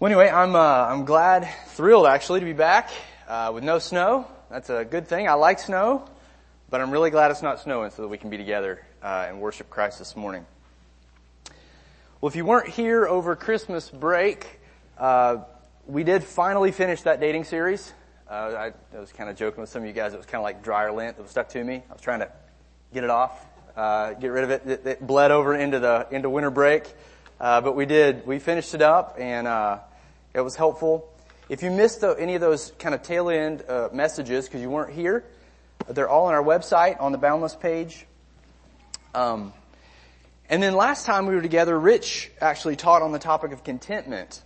Well, anyway, I'm uh, I'm glad, thrilled actually to be back uh, with no snow. That's a good thing. I like snow, but I'm really glad it's not snowing so that we can be together uh, and worship Christ this morning. Well, if you weren't here over Christmas break, uh, we did finally finish that dating series. Uh, I, I, was kind of joking with some of you guys. It was kind of like dryer lint that was stuck to me. I was trying to get it off, uh, get rid of it. it. It bled over into the into winter break. Uh, but we did, we finished it up and, uh, it was helpful. If you missed the, any of those kind of tail end, uh, messages because you weren't here, they're all on our website on the Boundless page. Um, and then last time we were together, Rich actually taught on the topic of contentment.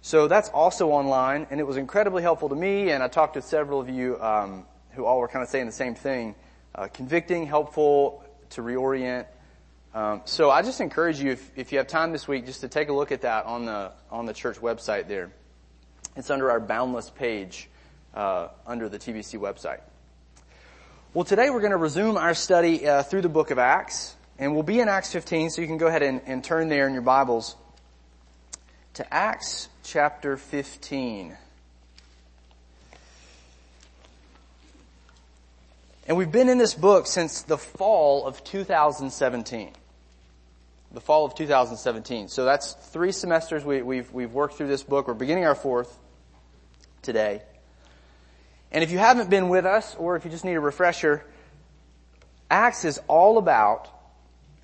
So that's also online, and it was incredibly helpful to me, and I talked to several of you um, who all were kind of saying the same thing. Uh, convicting, helpful to reorient, um, so I just encourage you, if, if you have time this week, just to take a look at that on the on the church website. There, it's under our Boundless page uh, under the TBC website. Well, today we're going to resume our study uh, through the book of Acts, and we'll be in Acts 15. So you can go ahead and, and turn there in your Bibles to Acts chapter 15. And we've been in this book since the fall of 2017 the fall of 2017. So that's three semesters we, we've, we've worked through this book. We're beginning our fourth today. And if you haven't been with us, or if you just need a refresher, Acts is all about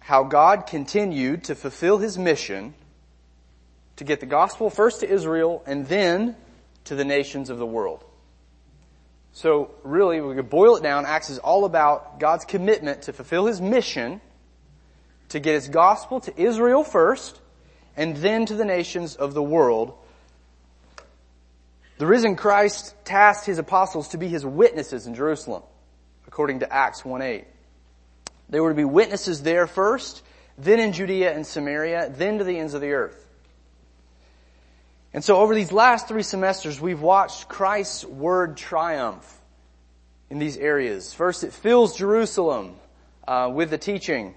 how God continued to fulfill His mission to get the gospel first to Israel and then to the nations of the world. So really, we could boil it down, Acts is all about God's commitment to fulfill His mission to get his gospel to Israel first and then to the nations of the world. The risen Christ tasked his apostles to be his witnesses in Jerusalem, according to Acts 1-8. They were to be witnesses there first, then in Judea and Samaria, then to the ends of the earth. And so over these last three semesters, we've watched Christ's word triumph in these areas. First, it fills Jerusalem uh, with the teaching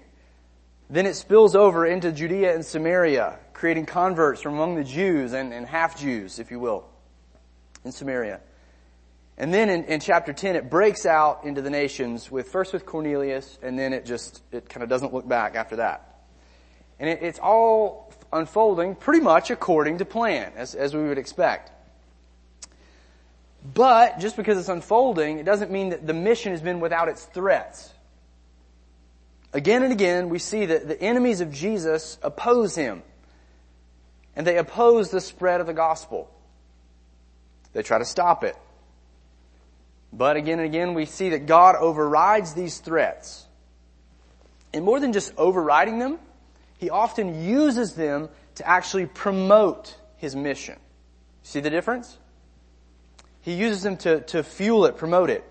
then it spills over into Judea and Samaria, creating converts from among the Jews and, and half Jews, if you will, in Samaria. And then in, in, chapter 10, it breaks out into the nations with, first with Cornelius, and then it just, it kind of doesn't look back after that. And it, it's all unfolding pretty much according to plan, as, as we would expect. But just because it's unfolding, it doesn't mean that the mission has been without its threats. Again and again, we see that the enemies of Jesus oppose him. And they oppose the spread of the gospel. They try to stop it. But again and again, we see that God overrides these threats. And more than just overriding them, He often uses them to actually promote His mission. See the difference? He uses them to, to fuel it, promote it.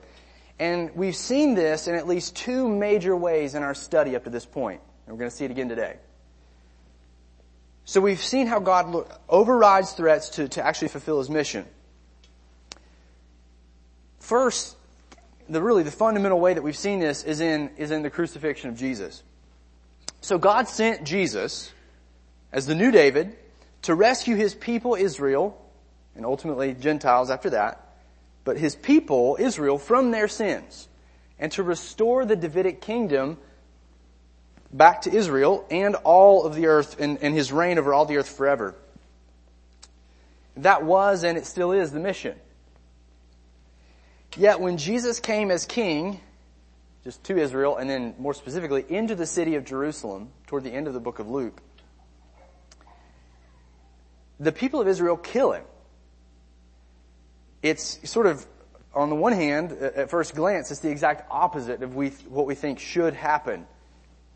And we've seen this in at least two major ways in our study up to this point. And we're going to see it again today. So we've seen how God overrides threats to, to actually fulfill his mission. First, the really the fundamental way that we've seen this is in, is in the crucifixion of Jesus. So God sent Jesus as the new David to rescue his people Israel and ultimately Gentiles after that but his people, Israel, from their sins and to restore the Davidic kingdom back to Israel and all of the earth and, and his reign over all the earth forever. That was and it still is the mission. Yet when Jesus came as king, just to Israel and then more specifically into the city of Jerusalem toward the end of the book of Luke, the people of Israel kill him it's sort of, on the one hand, at first glance, it's the exact opposite of we, what we think should happen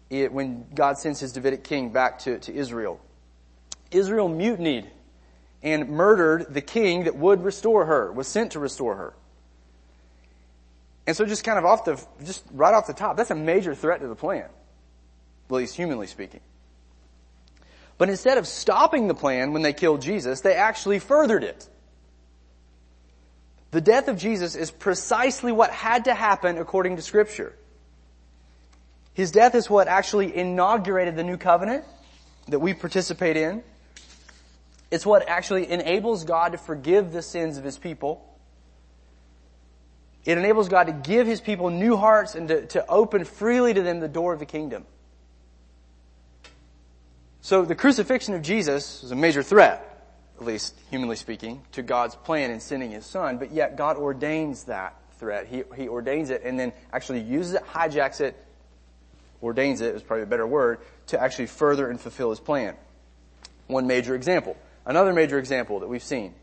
it, when God sends his Davidic king back to, to Israel. Israel mutinied and murdered the king that would restore her, was sent to restore her. And so just kind of off the, just right off the top, that's a major threat to the plan. At least humanly speaking. But instead of stopping the plan when they killed Jesus, they actually furthered it. The death of Jesus is precisely what had to happen according to scripture. His death is what actually inaugurated the new covenant that we participate in. It's what actually enables God to forgive the sins of His people. It enables God to give His people new hearts and to, to open freely to them the door of the kingdom. So the crucifixion of Jesus is a major threat, at least humanly speaking, to God's plan in sending His Son, but yet God ordains that threat. He, he ordains it and then actually uses it, hijacks it, ordains it is probably a better word, to actually further and fulfill His plan. One major example. Another major example that we've seen.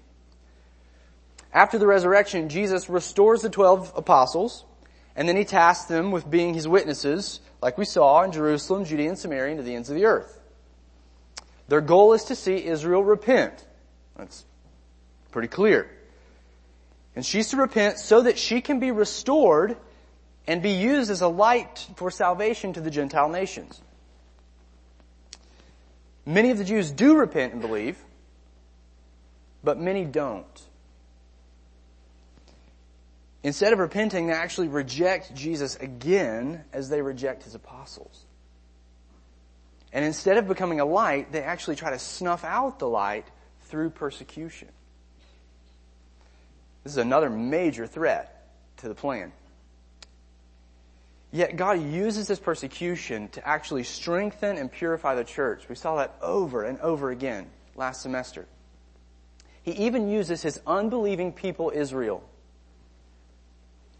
After the resurrection, Jesus restores the twelve apostles, and then he tasks them with being his witnesses, like we saw in Jerusalem, Judea, and Samaria, and to the ends of the earth. Their goal is to see Israel repent. That's pretty clear. And she's to repent so that she can be restored and be used as a light for salvation to the Gentile nations. Many of the Jews do repent and believe, but many don't. Instead of repenting, they actually reject Jesus again as they reject his apostles. And instead of becoming a light, they actually try to snuff out the light through persecution. This is another major threat to the plan. Yet God uses this persecution to actually strengthen and purify the church. We saw that over and over again last semester. He even uses his unbelieving people Israel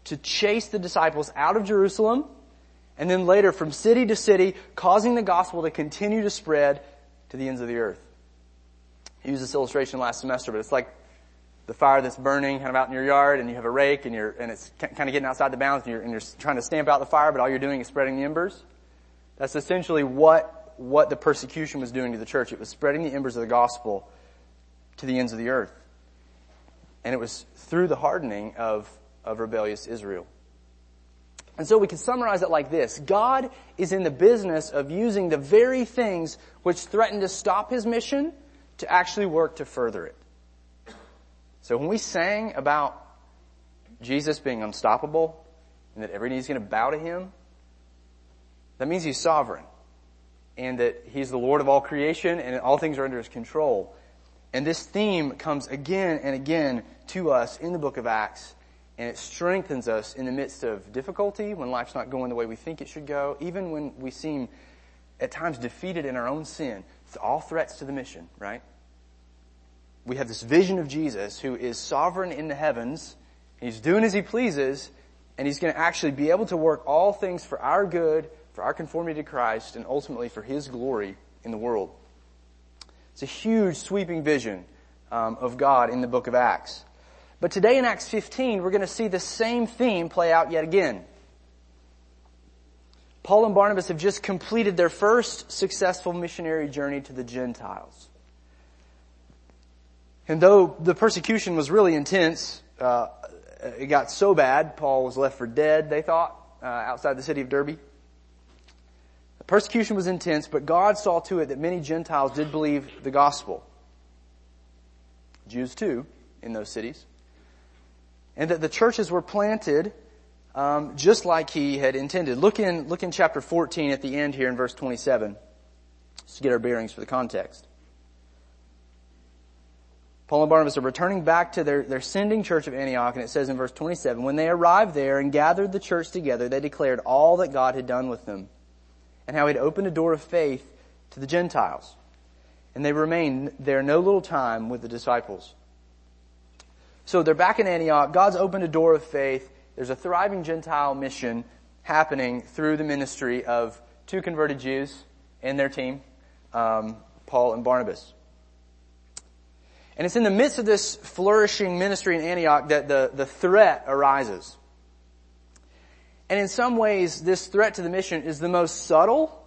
to chase the disciples out of Jerusalem and then later from city to city, causing the gospel to continue to spread to the ends of the earth. I used this illustration last semester, but it's like the fire that's burning kind of out in your yard and you have a rake and you're, and it's kind of getting outside the bounds and you're, and you're trying to stamp out the fire, but all you're doing is spreading the embers. That's essentially what, what the persecution was doing to the church. It was spreading the embers of the gospel to the ends of the earth. And it was through the hardening of, of rebellious Israel. And so we can summarize it like this. God is in the business of using the very things which threaten to stop his mission to actually work to further it. So when we sang about Jesus being unstoppable and that every knee is going to bow to him, that means he's sovereign and that he's the Lord of all creation and all things are under his control. And this theme comes again and again to us in the book of Acts and it strengthens us in the midst of difficulty, when life's not going the way we think it should go, even when we seem at times defeated in our own sin. It's all threats to the mission, right? We have this vision of Jesus who is sovereign in the heavens. He's doing as he pleases, and he's going to actually be able to work all things for our good, for our conformity to Christ, and ultimately for his glory in the world. It's a huge sweeping vision um, of God in the book of Acts. But today in Acts 15, we're going to see the same theme play out yet again. Paul and Barnabas have just completed their first successful missionary journey to the Gentiles. And though the persecution was really intense, uh, it got so bad, Paul was left for dead, they thought, uh, outside the city of Derbe. The persecution was intense, but God saw to it that many Gentiles did believe the gospel. Jews too, in those cities and that the churches were planted um, just like he had intended. Look in, look in chapter 14 at the end here in verse 27. Just to get our bearings for the context. Paul and Barnabas are returning back to their, their sending church of Antioch, and it says in verse 27, When they arrived there and gathered the church together, they declared all that God had done with them, and how he had opened a door of faith to the Gentiles. And they remained there no little time with the disciples. So they're back in Antioch. God's opened a door of faith. There's a thriving Gentile mission happening through the ministry of two converted Jews and their team, um, Paul and Barnabas. And it's in the midst of this flourishing ministry in Antioch that the, the threat arises. And in some ways, this threat to the mission is the most subtle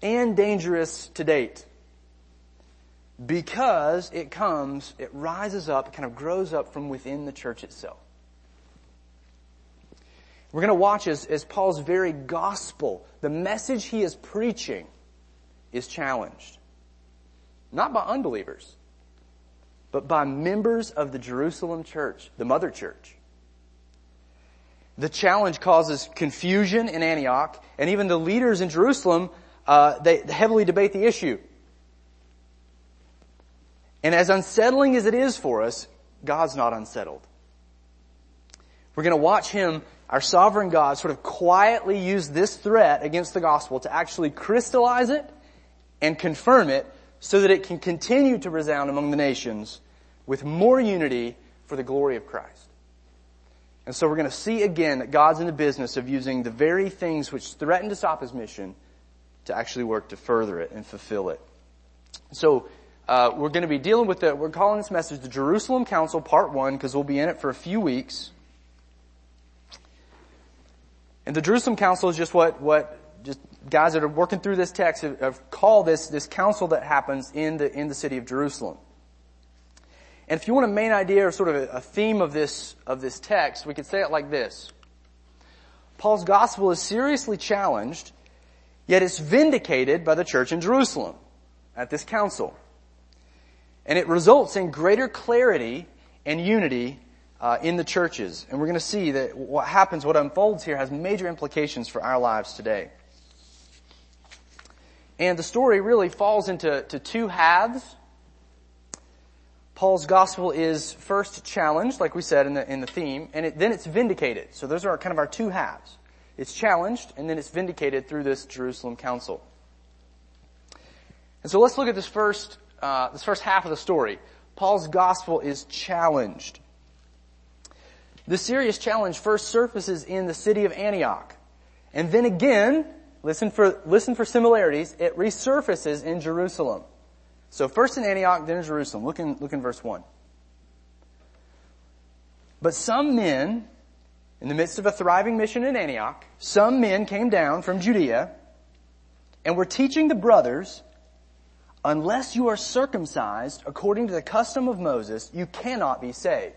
and dangerous to date because it comes, it rises up, it kind of grows up from within the church itself. We're going to watch as, as Paul's very gospel, the message he is preaching, is challenged. Not by unbelievers, but by members of the Jerusalem church, the mother church. The challenge causes confusion in Antioch, and even the leaders in Jerusalem, uh, they heavily debate the issue. And as unsettling as it is for us, God's not unsettled. We're going to watch Him, our sovereign God, sort of quietly used this threat against the gospel to actually crystallize it and confirm it so that it can continue to resound among the nations with more unity for the glory of Christ. And so we're going to see again that God's in the business of using the very things which threaten to stop His mission to actually work to further it and fulfill it. So, uh, we're going to be dealing with it. we're calling this message the Jerusalem Council Part 1 because we'll be in it for a few weeks. And the Jerusalem Council is just what, what just guys that are working through this text have, have called this, this council that happens in the, in the city of Jerusalem. And if you want a main idea or sort of a, a theme of this, of this text, we could say it like this. Paul's gospel is seriously challenged, yet it's vindicated by the church in Jerusalem at this council. And it results in greater clarity and unity uh, in the churches. And we're going to see that what happens, what unfolds here, has major implications for our lives today. And the story really falls into to two halves. Paul's gospel is first challenged, like we said in the, in the theme, and it, then it's vindicated. So those are kind of our two halves. It's challenged, and then it's vindicated through this Jerusalem council. And so let's look at this first, uh, this first half of the story. Paul's gospel is challenged. The serious challenge first surfaces in the city of Antioch. And then again, listen for, listen for similarities, it resurfaces in Jerusalem. So first in Antioch, then in Jerusalem. Look in, look in verse 1. But some men, in the midst of a thriving mission in Antioch, some men came down from Judea and were teaching the brothers, unless you are circumcised according to the custom of Moses, you cannot be saved.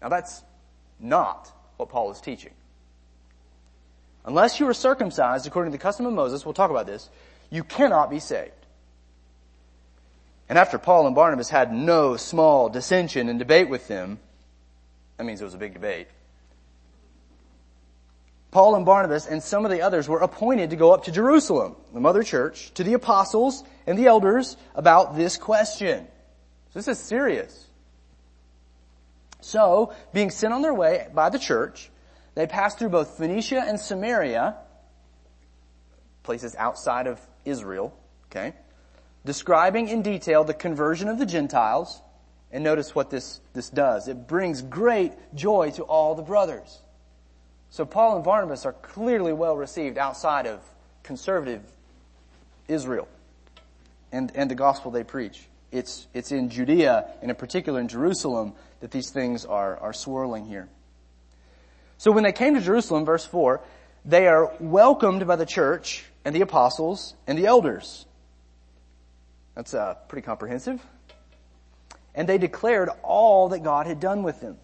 Now that's not what Paul is teaching. Unless you are circumcised according to the custom of Moses, we'll talk about this, you cannot be saved. And after Paul and Barnabas had no small dissension and debate with them, that means it was a big debate. Paul and Barnabas and some of the others were appointed to go up to Jerusalem, the mother church, to the apostles and the elders about this question. So this is serious. So, being sent on their way by the church, they passed through both Phoenicia and Samaria, places outside of Israel, okay, describing in detail the conversion of the Gentiles, and notice what this, this does. It brings great joy to all the brothers. So Paul and Barnabas are clearly well received outside of conservative Israel and, and the gospel they preach. It's, it's in Judea, and in particular in Jerusalem, that these things are, are swirling here. So when they came to Jerusalem, verse 4, they are welcomed by the church and the apostles and the elders. That's uh, pretty comprehensive. And they declared all that God had done with them.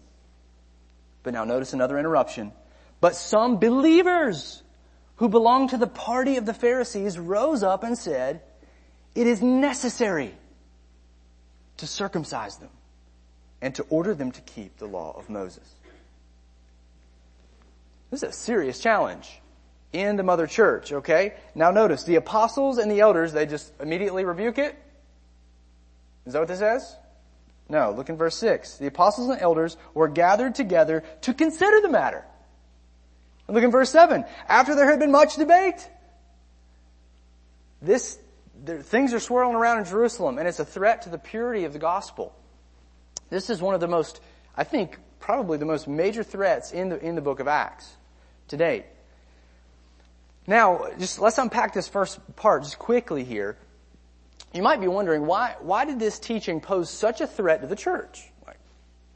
But now notice another interruption. But some believers who belonged to the party of the Pharisees rose up and said, it is necessary to circumcise them and to order them to keep the law of Moses. This is a serious challenge in the mother church, okay? Now notice, the apostles and the elders, they just immediately rebuke it? Is that what this says? No, look in verse 6. The apostles and elders were gathered together to consider the matter. And look in verse 7. After there had been much debate, this, there, things are swirling around in Jerusalem and it's a threat to the purity of the gospel. This is one of the most, I think, probably the most major threats in the, in the book of Acts to date. Now, just let's unpack this first part just quickly here. You might be wondering why, why did this teaching pose such a threat to the church? Like,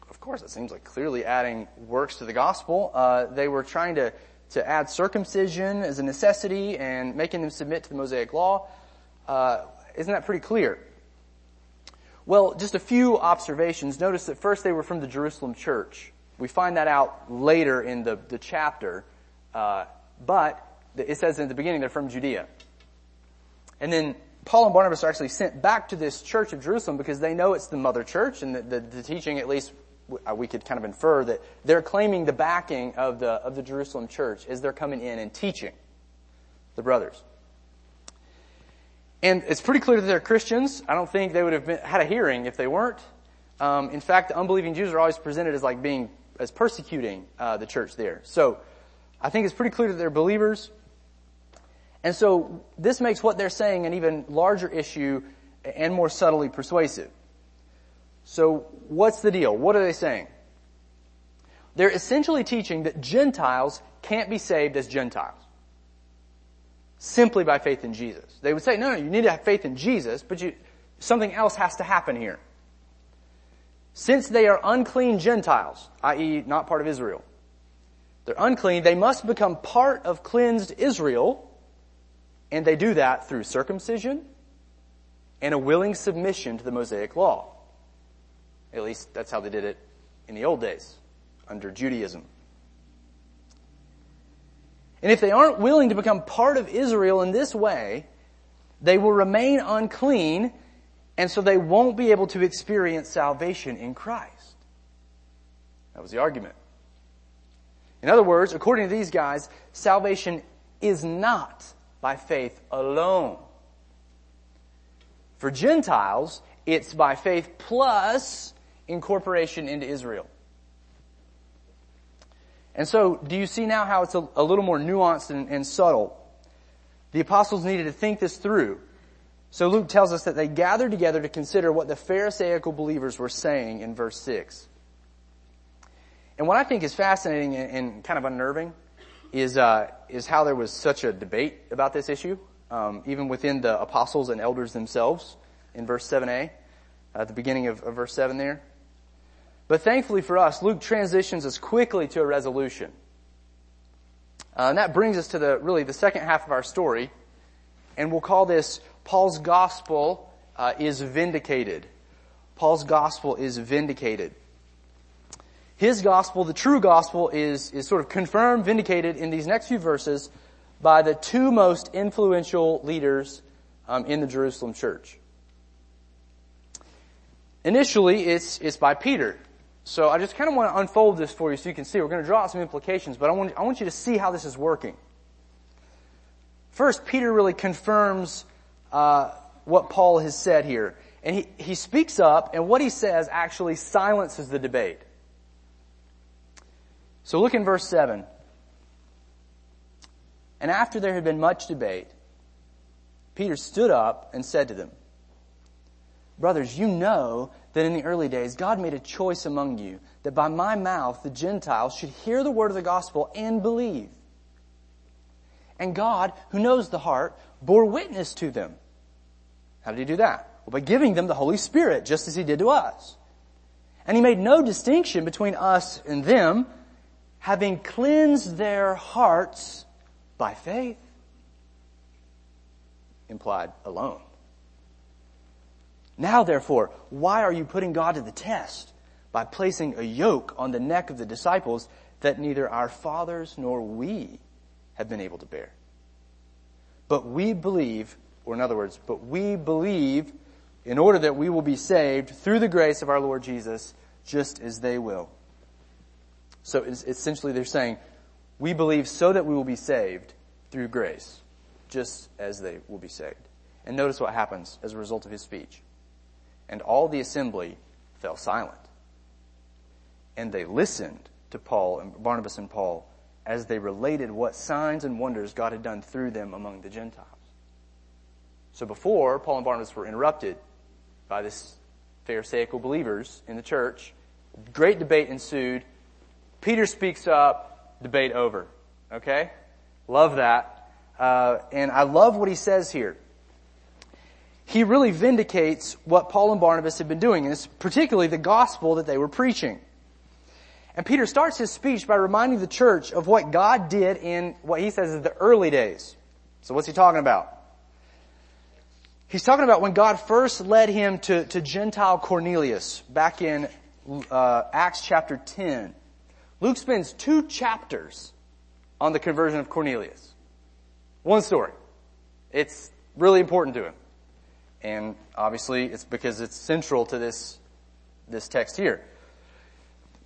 of course, it seems like clearly adding works to the gospel. Uh, they were trying to, to add circumcision as a necessity and making them submit to the Mosaic law. Uh, isn't that pretty clear? Well, just a few observations. Notice that first they were from the Jerusalem church. We find that out later in the, the chapter, uh, but it says in the beginning they're from Judea. And then Paul and Barnabas are actually sent back to this church of Jerusalem because they know it's the mother church and the, the, the teaching, at least uh, we could kind of infer that they're claiming the backing of the, of the Jerusalem church as they're coming in and teaching the brothers. And it's pretty clear that they're Christians. I don't think they would have been, had a hearing if they weren't. Um, in fact, the unbelieving Jews are always presented as like being, as persecuting uh, the church there. So I think it's pretty clear that they're believers. And so this makes what they're saying an even larger issue and more subtly persuasive. So what's the deal? What are they saying? They're essentially teaching that Gentiles can't be saved as Gentiles. Simply by faith in Jesus. They would say, no, no, you need to have faith in Jesus, but you, something else has to happen here. Since they are unclean Gentiles, i.e. not part of Israel, they're unclean, they must become part of cleansed Israel, and they do that through circumcision and a willing submission to the Mosaic law. At least that's how they did it in the old days, under Judaism. And if they aren't willing to become part of Israel in this way, they will remain unclean, and so they won't be able to experience salvation in Christ. That was the argument. In other words, according to these guys, salvation is not by faith alone. For Gentiles, it's by faith plus incorporation into Israel. And so, do you see now how it's a, a little more nuanced and, and subtle? The apostles needed to think this through. So Luke tells us that they gathered together to consider what the Pharisaical believers were saying in verse 6. And what I think is fascinating and, and kind of unnerving is, uh, is how there was such a debate about this issue, um, even within the apostles and elders themselves in verse 7a, at the beginning of, of verse 7 there. But thankfully for us, Luke transitions us quickly to a resolution. Uh, and that brings us to the, really the second half of our story. And we'll call this Paul's gospel uh, is vindicated. Paul's gospel is vindicated. His gospel, the true gospel, is, is sort of confirmed, vindicated in these next few verses by the two most influential leaders um, in the Jerusalem church. Initially, it's, it's by Peter. So I just kind of want to unfold this for you so you can see. We're going to draw out some implications, but I want, I want you to see how this is working. First, Peter really confirms uh, what Paul has said here. And he, he speaks up, and what he says actually silences the debate. So look in verse 7. And after there had been much debate, Peter stood up and said to them, Brothers, you know that in the early days God made a choice among you that by my mouth the Gentiles should hear the word of the gospel and believe. And God, who knows the heart, bore witness to them. How did he do that? Well, by giving them the Holy Spirit, just as he did to us. And he made no distinction between us and them, having cleansed their hearts by faith. Implied alone. Now therefore, why are you putting God to the test by placing a yoke on the neck of the disciples that neither our fathers nor we have been able to bear? But we believe, or in other words, but we believe in order that we will be saved through the grace of our Lord Jesus, just as they will. So essentially they're saying, we believe so that we will be saved through grace, just as they will be saved. And notice what happens as a result of his speech and all the assembly fell silent. And they listened to Paul and Barnabas and Paul as they related what signs and wonders God had done through them among the Gentiles. So before Paul and Barnabas were interrupted by this Pharisaical believers in the church, great debate ensued. Peter speaks up, debate over. Okay? Love that. Uh, and I love what he says here he really vindicates what Paul and Barnabas had been doing, and it's particularly the gospel that they were preaching. And Peter starts his speech by reminding the church of what God did in what he says is the early days. So what's he talking about? He's talking about when God first led him to, to Gentile Cornelius back in uh, Acts chapter 10. Luke spends two chapters on the conversion of Cornelius. One story. It's really important to him. And obviously it's because it's central to this, this text here.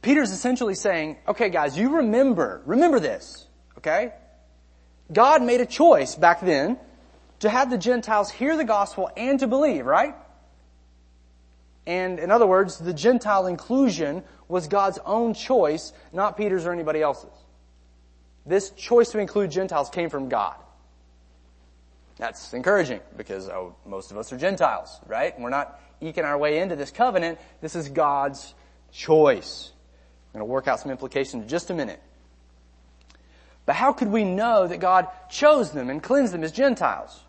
Peter's essentially saying, okay guys, you remember, remember this, okay? God made a choice back then to have the Gentiles hear the gospel and to believe, right? And in other words, the Gentile inclusion was God's own choice, not Peter's or anybody else's. This choice to include Gentiles came from God. That's encouraging because oh, most of us are Gentiles, right? We're not eking our way into this covenant. This is God's choice. I'm going to work out some implications in just a minute. But how could we know that God chose them and cleansed them as Gentiles?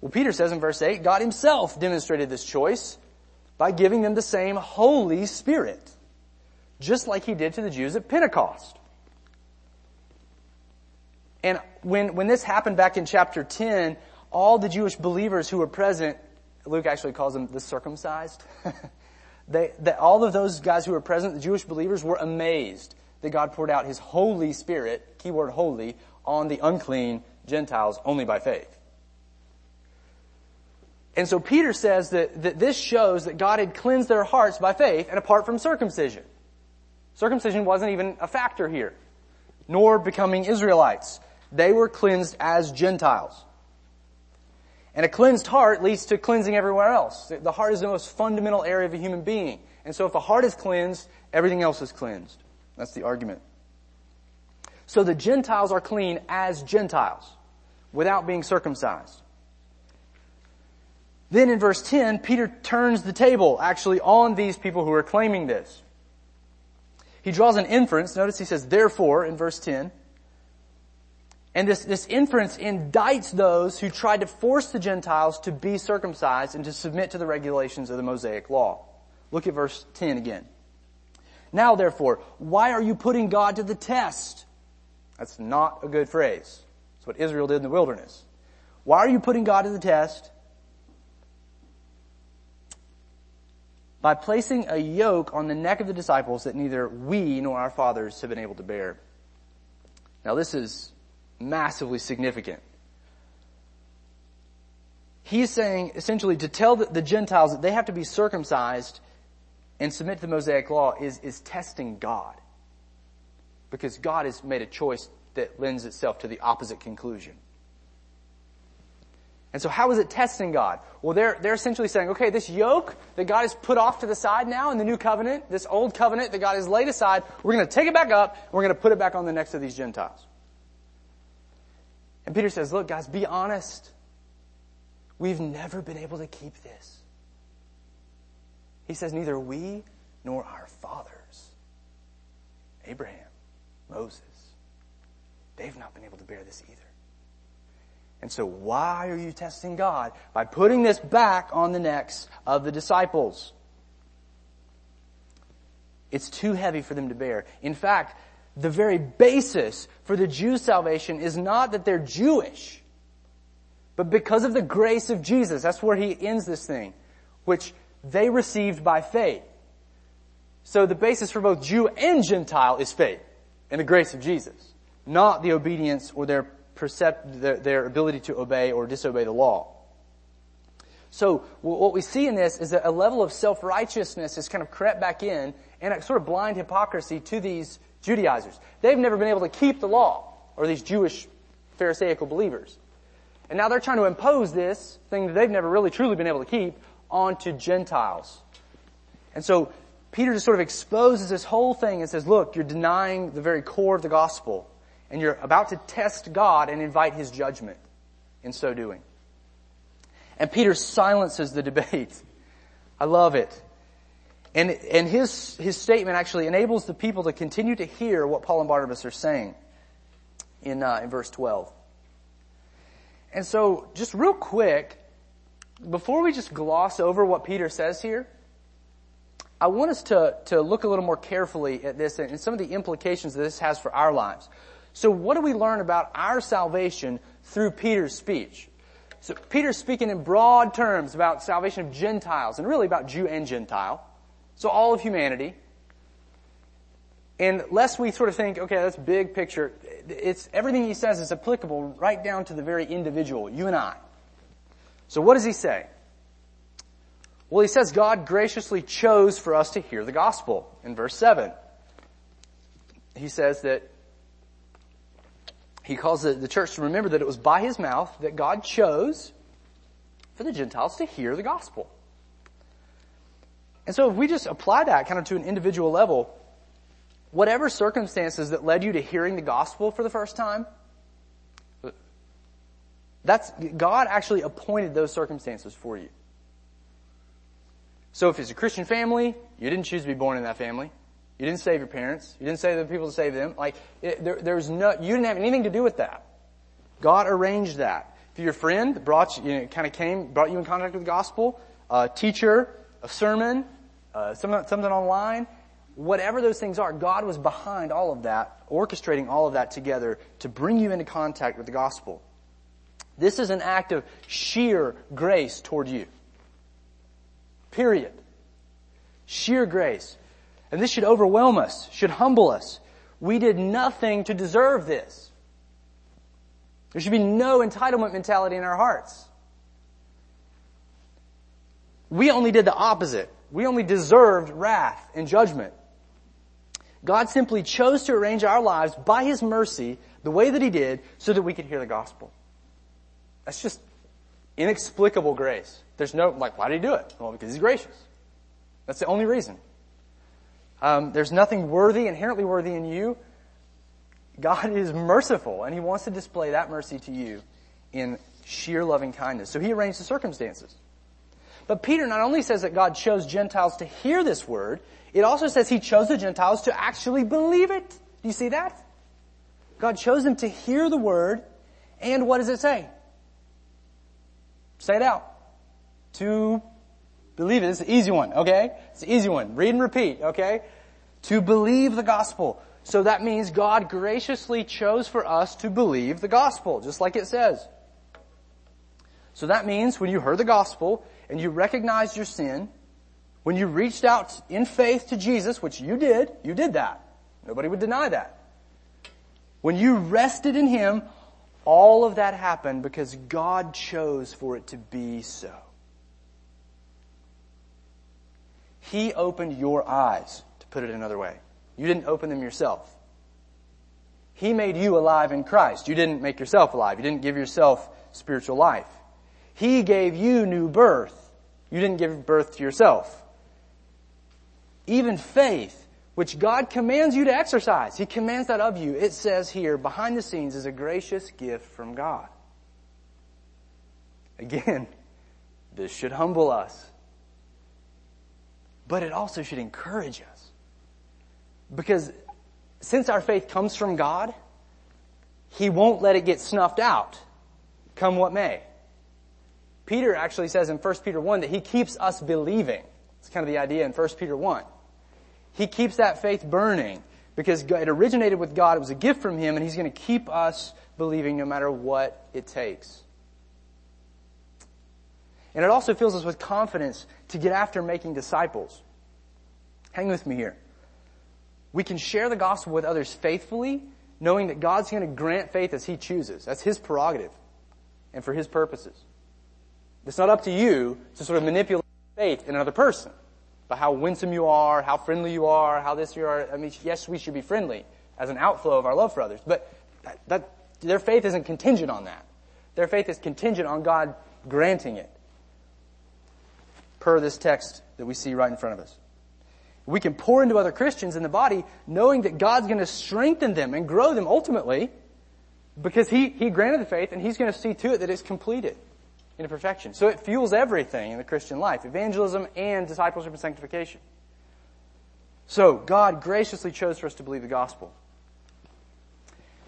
Well, Peter says in verse 8, God himself demonstrated this choice by giving them the same Holy Spirit, just like he did to the Jews at Pentecost. And when, when this happened back in chapter 10, all the Jewish believers who were present, Luke actually calls them the circumcised. they, that all of those guys who were present, the Jewish believers, were amazed that God poured out His Holy Spirit, keyword holy, on the unclean Gentiles only by faith. And so Peter says that, that this shows that God had cleansed their hearts by faith and apart from circumcision. Circumcision wasn't even a factor here, nor becoming Israelites. They were cleansed as Gentiles. And a cleansed heart leads to cleansing everywhere else. The heart is the most fundamental area of a human being. And so if the heart is cleansed, everything else is cleansed. That's the argument. So the Gentiles are clean as Gentiles, without being circumcised. Then in verse 10, Peter turns the table actually on these people who are claiming this. He draws an inference. Notice he says, therefore, in verse 10, and this, this inference indicts those who tried to force the Gentiles to be circumcised and to submit to the regulations of the Mosaic law. Look at verse 10 again. Now therefore, why are you putting God to the test? That's not a good phrase. That's what Israel did in the wilderness. Why are you putting God to the test? By placing a yoke on the neck of the disciples that neither we nor our fathers have been able to bear. Now this is massively significant. He's saying essentially to tell the, Gentiles that they have to be circumcised and submit to the Mosaic law is, is testing God. Because God has made a choice that lends itself to the opposite conclusion. And so how is it testing God? Well, they're, they're essentially saying, okay, this yoke that God has put off to the side now in the new covenant, this old covenant that God has laid aside, we're going to take it back up and we're going to put it back on the necks of these Gentiles. And Peter says, look guys, be honest. We've never been able to keep this. He says, neither we nor our fathers, Abraham, Moses, they've not been able to bear this either. And so why are you testing God? By putting this back on the necks of the disciples. It's too heavy for them to bear. In fact, the very basis for the Jews' salvation is not that they're Jewish, but because of the grace of Jesus. That's where he ends this thing, which they received by faith. So the basis for both Jew and Gentile is faith and the grace of Jesus, not the obedience or their percept, their, their ability to obey or disobey the law. So what we see in this is that a level of self-righteousness has kind of crept back in and a sort of blind hypocrisy to these Judaizers. They've never been able to keep the law, or these Jewish Pharisaical believers. And now they're trying to impose this thing that they've never really truly been able to keep onto Gentiles. And so Peter just sort of exposes this whole thing and says, look, you're denying the very core of the gospel, and you're about to test God and invite his judgment in so doing. And Peter silences the debate. I love it. And, and his, his statement actually enables the people to continue to hear what Paul and Barnabas are saying in, uh, in verse 12. And so, just real quick, before we just gloss over what Peter says here, I want us to, to look a little more carefully at this and some of the implications that this has for our lives. So what do we learn about our salvation through Peter's speech? So Peter's speaking in broad terms about salvation of Gentiles and really about Jew and Gentile. So all of humanity. And lest we sort of think, okay, that's big picture, it's, everything he says is applicable right down to the very individual, you and I. So what does he say? Well, he says God graciously chose for us to hear the gospel in verse 7. He says that he calls the, the church to remember that it was by his mouth that God chose for the Gentiles to hear the gospel. And so if we just apply that kind of to an individual level, whatever circumstances that led you to hearing the gospel for the first time, that's, God actually appointed those circumstances for you. So if it's a Christian family, you didn't choose to be born in that family. You didn't save your parents. You didn't save the people to save them. Like, it, there, there's no, you didn't have anything to do with that. God arranged that. If your friend brought you, you know, kind of came, brought you in contact with the gospel, a teacher, a sermon, uh, something, something online, whatever those things are, God was behind all of that, orchestrating all of that together to bring you into contact with the gospel. This is an act of sheer grace toward you. Period. Sheer grace. And this should overwhelm us, should humble us. We did nothing to deserve this. There should be no entitlement mentality in our hearts. We only did the opposite. We only deserved wrath and judgment. God simply chose to arrange our lives by His mercy the way that He did so that we could hear the gospel. That's just inexplicable grace. There's no, like, why did He do it? Well, because He's gracious. That's the only reason. Um, there's nothing worthy, inherently worthy in you. God is merciful and He wants to display that mercy to you in sheer loving kindness. So He arranged the circumstances. But Peter not only says that God chose Gentiles to hear this word, it also says He chose the Gentiles to actually believe it. Do you see that? God chose them to hear the word, and what does it say? Say it out. To believe it. It's an easy one, okay? It's an easy one. Read and repeat, okay? To believe the gospel. So that means God graciously chose for us to believe the gospel, just like it says. So that means when you heard the gospel and you recognized your sin, when you reached out in faith to Jesus, which you did, you did that. Nobody would deny that. When you rested in Him, all of that happened because God chose for it to be so. He opened your eyes, to put it another way. You didn't open them yourself. He made you alive in Christ. You didn't make yourself alive. You didn't give yourself spiritual life. He gave you new birth. You didn't give birth to yourself. Even faith, which God commands you to exercise. He commands that of you. It says here, behind the scenes is a gracious gift from God. Again, this should humble us but it also should encourage us. Because since our faith comes from God, He won't let it get snuffed out, come what may. Peter actually says in 1 Peter 1 that He keeps us believing. It's kind of the idea in 1 Peter 1. He keeps that faith burning because it originated with God. It was a gift from Him and He's going to keep us believing no matter what it takes. And it also fills us with confidence to get after making disciples. Hang with me here. We can share the gospel with others faithfully, knowing that God's going to grant faith as He chooses. That's His prerogative and for His purposes. It's not up to you to sort of manipulate faith in another person by how winsome you are, how friendly you are, how this you are. I mean, yes, we should be friendly as an outflow of our love for others, but that, that their faith isn't contingent on that. Their faith is contingent on God granting it per this text that we see right in front of us. We can pour into other Christians in the body knowing that God's going to strengthen them and grow them ultimately because He, He granted the faith and He's going to see to it that it's completed into perfection. So it fuels everything in the Christian life, evangelism and discipleship and sanctification. So God graciously chose for us to believe the gospel.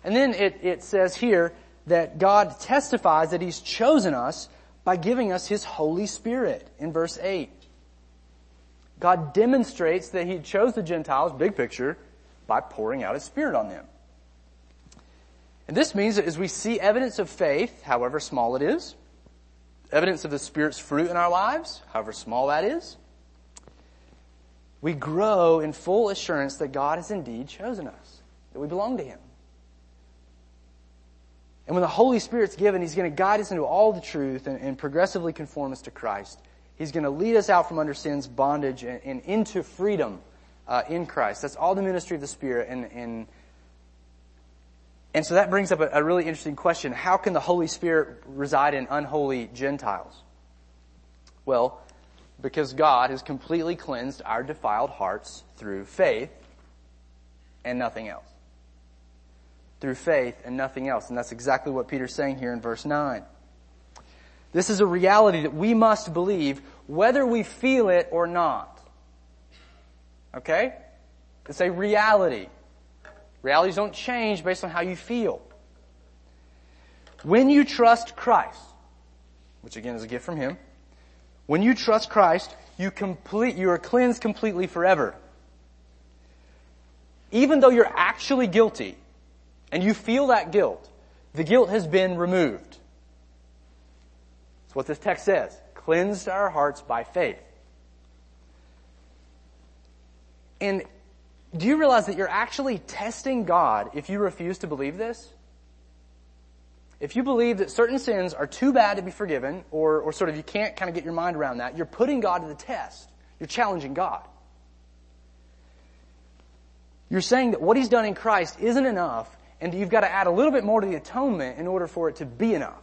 And then it, it says here that God testifies that He's chosen us by giving us His Holy Spirit in verse 8. God demonstrates that He chose the Gentiles, big picture, by pouring out His Spirit on them. And this means that as we see evidence of faith, however small it is, evidence of the Spirit's fruit in our lives, however small that is, we grow in full assurance that God has indeed chosen us, that we belong to Him. And when the Holy Spirit's given, He's going to guide us into all the truth and, and progressively conform us to Christ. He's going to lead us out from under sin's bondage and, and into freedom uh, in Christ. That's all the ministry of the Spirit. And, and And so that brings up a, a really interesting question. How can the Holy Spirit reside in unholy Gentiles? Well, because God has completely cleansed our defiled hearts through faith and nothing else. Through faith and nothing else. And that's exactly what Peter's saying here in verse 9. This is a reality that we must believe whether we feel it or not. Okay? It's a reality. Realities don't change based on how you feel. When you trust Christ, which again is a gift from Him, when you trust Christ, you complete, you are cleansed completely forever. Even though you're actually guilty, and you feel that guilt, the guilt has been removed. That's what this text says. Cleansed our hearts by faith. And do you realize that you're actually testing God if you refuse to believe this? If you believe that certain sins are too bad to be forgiven, or, or sort of you can't kind of get your mind around that, you're putting God to the test. You're challenging God. You're saying that what He's done in Christ isn't enough, and you've got to add a little bit more to the atonement in order for it to be enough.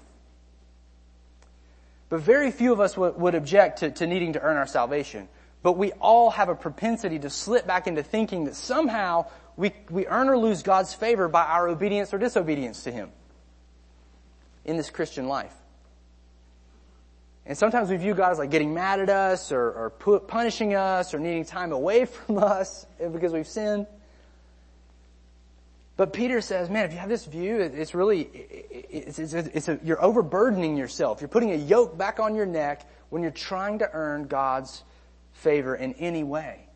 But very few of us would, would object to, to needing to earn our salvation. But we all have a propensity to slip back into thinking that somehow we, we earn or lose God's favor by our obedience or disobedience to Him in this Christian life. And sometimes we view God as like getting mad at us or, or put, punishing us or needing time away from us because we've sinned. But Peter says, man, if you have this view, it's really, it's, it's, it's a, you're overburdening yourself. You're putting a yoke back on your neck when you're trying to earn God's favor in any way.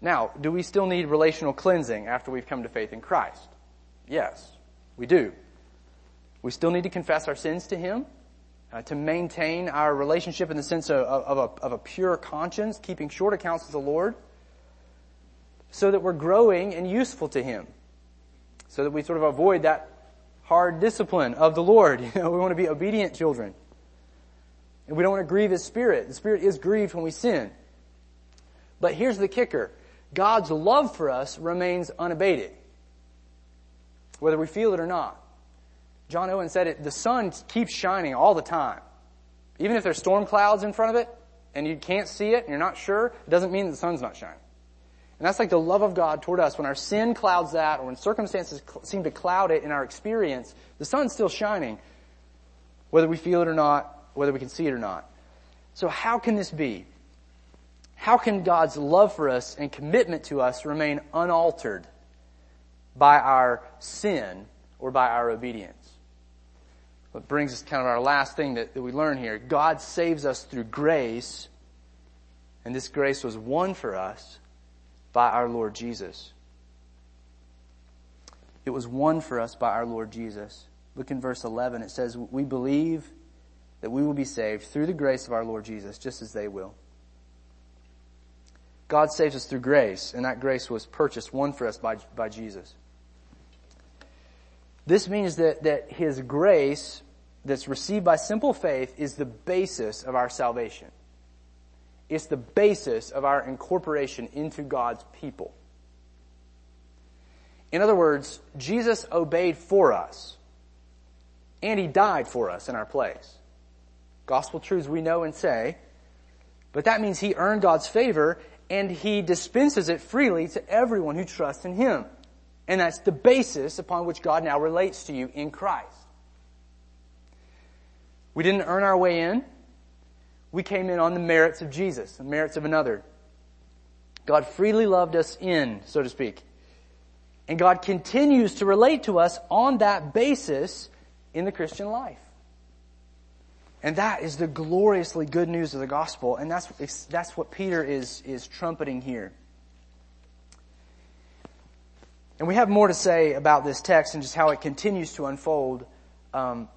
Now, do we still need relational cleansing after we've come to faith in Christ? Yes, we do. We still need to confess our sins to Him, uh, to maintain our relationship in the sense of, of, of, a, of a pure conscience, keeping short accounts with the Lord so that we're growing and useful to Him. So that we sort of avoid that hard discipline of the Lord. You know, we want to be obedient children. And we don't want to grieve His Spirit. The Spirit is grieved when we sin. But here's the kicker. God's love for us remains unabated. Whether we feel it or not. John Owen said it, the sun keeps shining all the time. Even if there's storm clouds in front of it, and you can't see it, and you're not sure, it doesn't mean the sun's not shining. And that's like the love of God toward us. When our sin clouds that, or when circumstances cl- seem to cloud it in our experience, the sun's still shining, whether we feel it or not, whether we can see it or not. So how can this be? How can God's love for us and commitment to us remain unaltered by our sin or by our obedience? What brings us kind of our last thing that, that we learn here. God saves us through grace, and this grace was won for us by our Lord Jesus. It was won for us by our Lord Jesus. Look in verse 11. It says, We believe that we will be saved through the grace of our Lord Jesus, just as they will. God saves us through grace, and that grace was purchased, won for us by, by Jesus. This means that, that His grace that's received by simple faith is the basis of our salvation. It's the basis of our incorporation into God's people. In other words, Jesus obeyed for us, and He died for us in our place. Gospel truths we know and say, but that means He earned God's favor, and He dispenses it freely to everyone who trusts in Him. And that's the basis upon which God now relates to you in Christ. We didn't earn our way in. We came in on the merits of Jesus, the merits of another. God freely loved us in, so to speak. And God continues to relate to us on that basis in the Christian life. And that is the gloriously good news of the gospel, and that's, that's what Peter is, is trumpeting here. And we have more to say about this text and just how it continues to unfold. Um,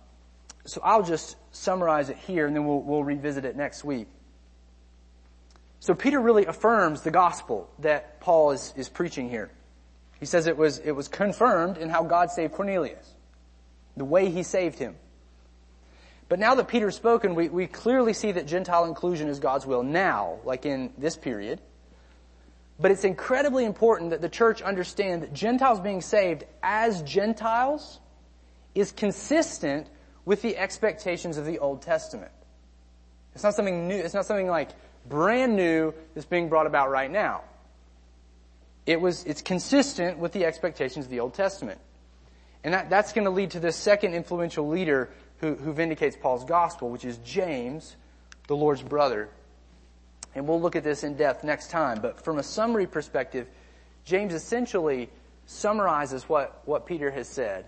so I'll just summarize it here and then we'll, we'll revisit it next week. So Peter really affirms the gospel that Paul is, is preaching here. He says it was, it was confirmed in how God saved Cornelius. The way he saved him. But now that Peter's spoken, we, we clearly see that Gentile inclusion is God's will now, like in this period. But it's incredibly important that the church understand that Gentiles being saved as Gentiles is consistent with the expectations of the Old Testament. It's not something new, it's not something like brand new that's being brought about right now. It was, it's consistent with the expectations of the Old Testament. And that, that's going to lead to this second influential leader who, who vindicates Paul's gospel, which is James, the Lord's brother. And we'll look at this in depth next time. But from a summary perspective, James essentially summarizes what, what Peter has said,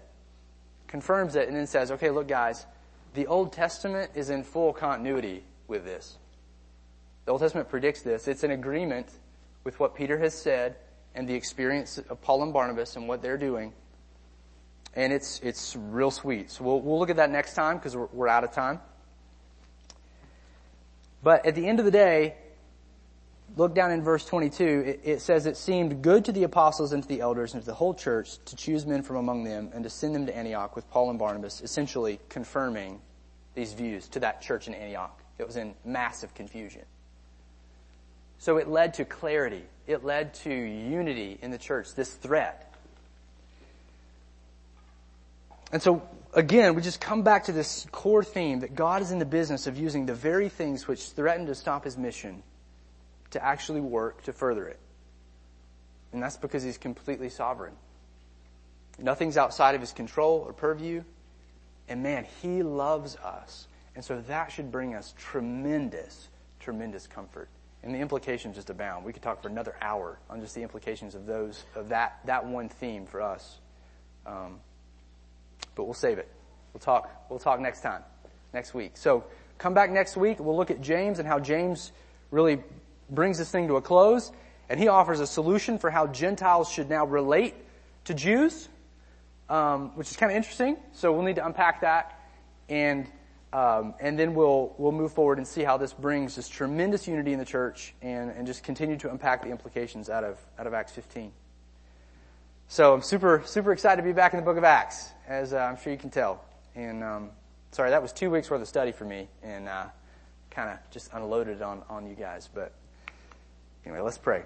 confirms it, and then says, okay, look guys, the Old Testament is in full continuity with this. The Old Testament predicts this. It's in agreement with what Peter has said and the experience of Paul and Barnabas and what they're doing. And it's, it's real sweet. So we'll, we'll look at that next time because we're, we're out of time. But at the end of the day, look down in verse 22, it, it, says it seemed good to the apostles and to the elders and to the whole church to choose men from among them and to send them to Antioch with Paul and Barnabas, essentially confirming these views to that church in Antioch. It was in massive confusion. So it led to clarity. It led to unity in the church, this threat. And so again, we just come back to this core theme that God is in the business of using the very things which threaten to stop his mission to actually work to further it. And that's because he's completely sovereign. Nothing's outside of his control or purview. And man, he loves us. And so that should bring us tremendous, tremendous comfort and the implications just abound. We could talk for another hour on just the implications of those of that that one theme for us. Um, but we'll save it. We'll talk. We'll talk next time, next week. So come back next week. We'll look at James and how James really brings this thing to a close, and he offers a solution for how Gentiles should now relate to Jews, um, which is kind of interesting. So we'll need to unpack that and. Um, and then we'll we'll move forward and see how this brings this tremendous unity in the church and, and just continue to unpack the implications out of out of Acts 15. So I'm super super excited to be back in the Book of Acts, as uh, I'm sure you can tell. And um, sorry, that was two weeks worth of study for me, and uh, kind of just unloaded on on you guys. But anyway, let's pray.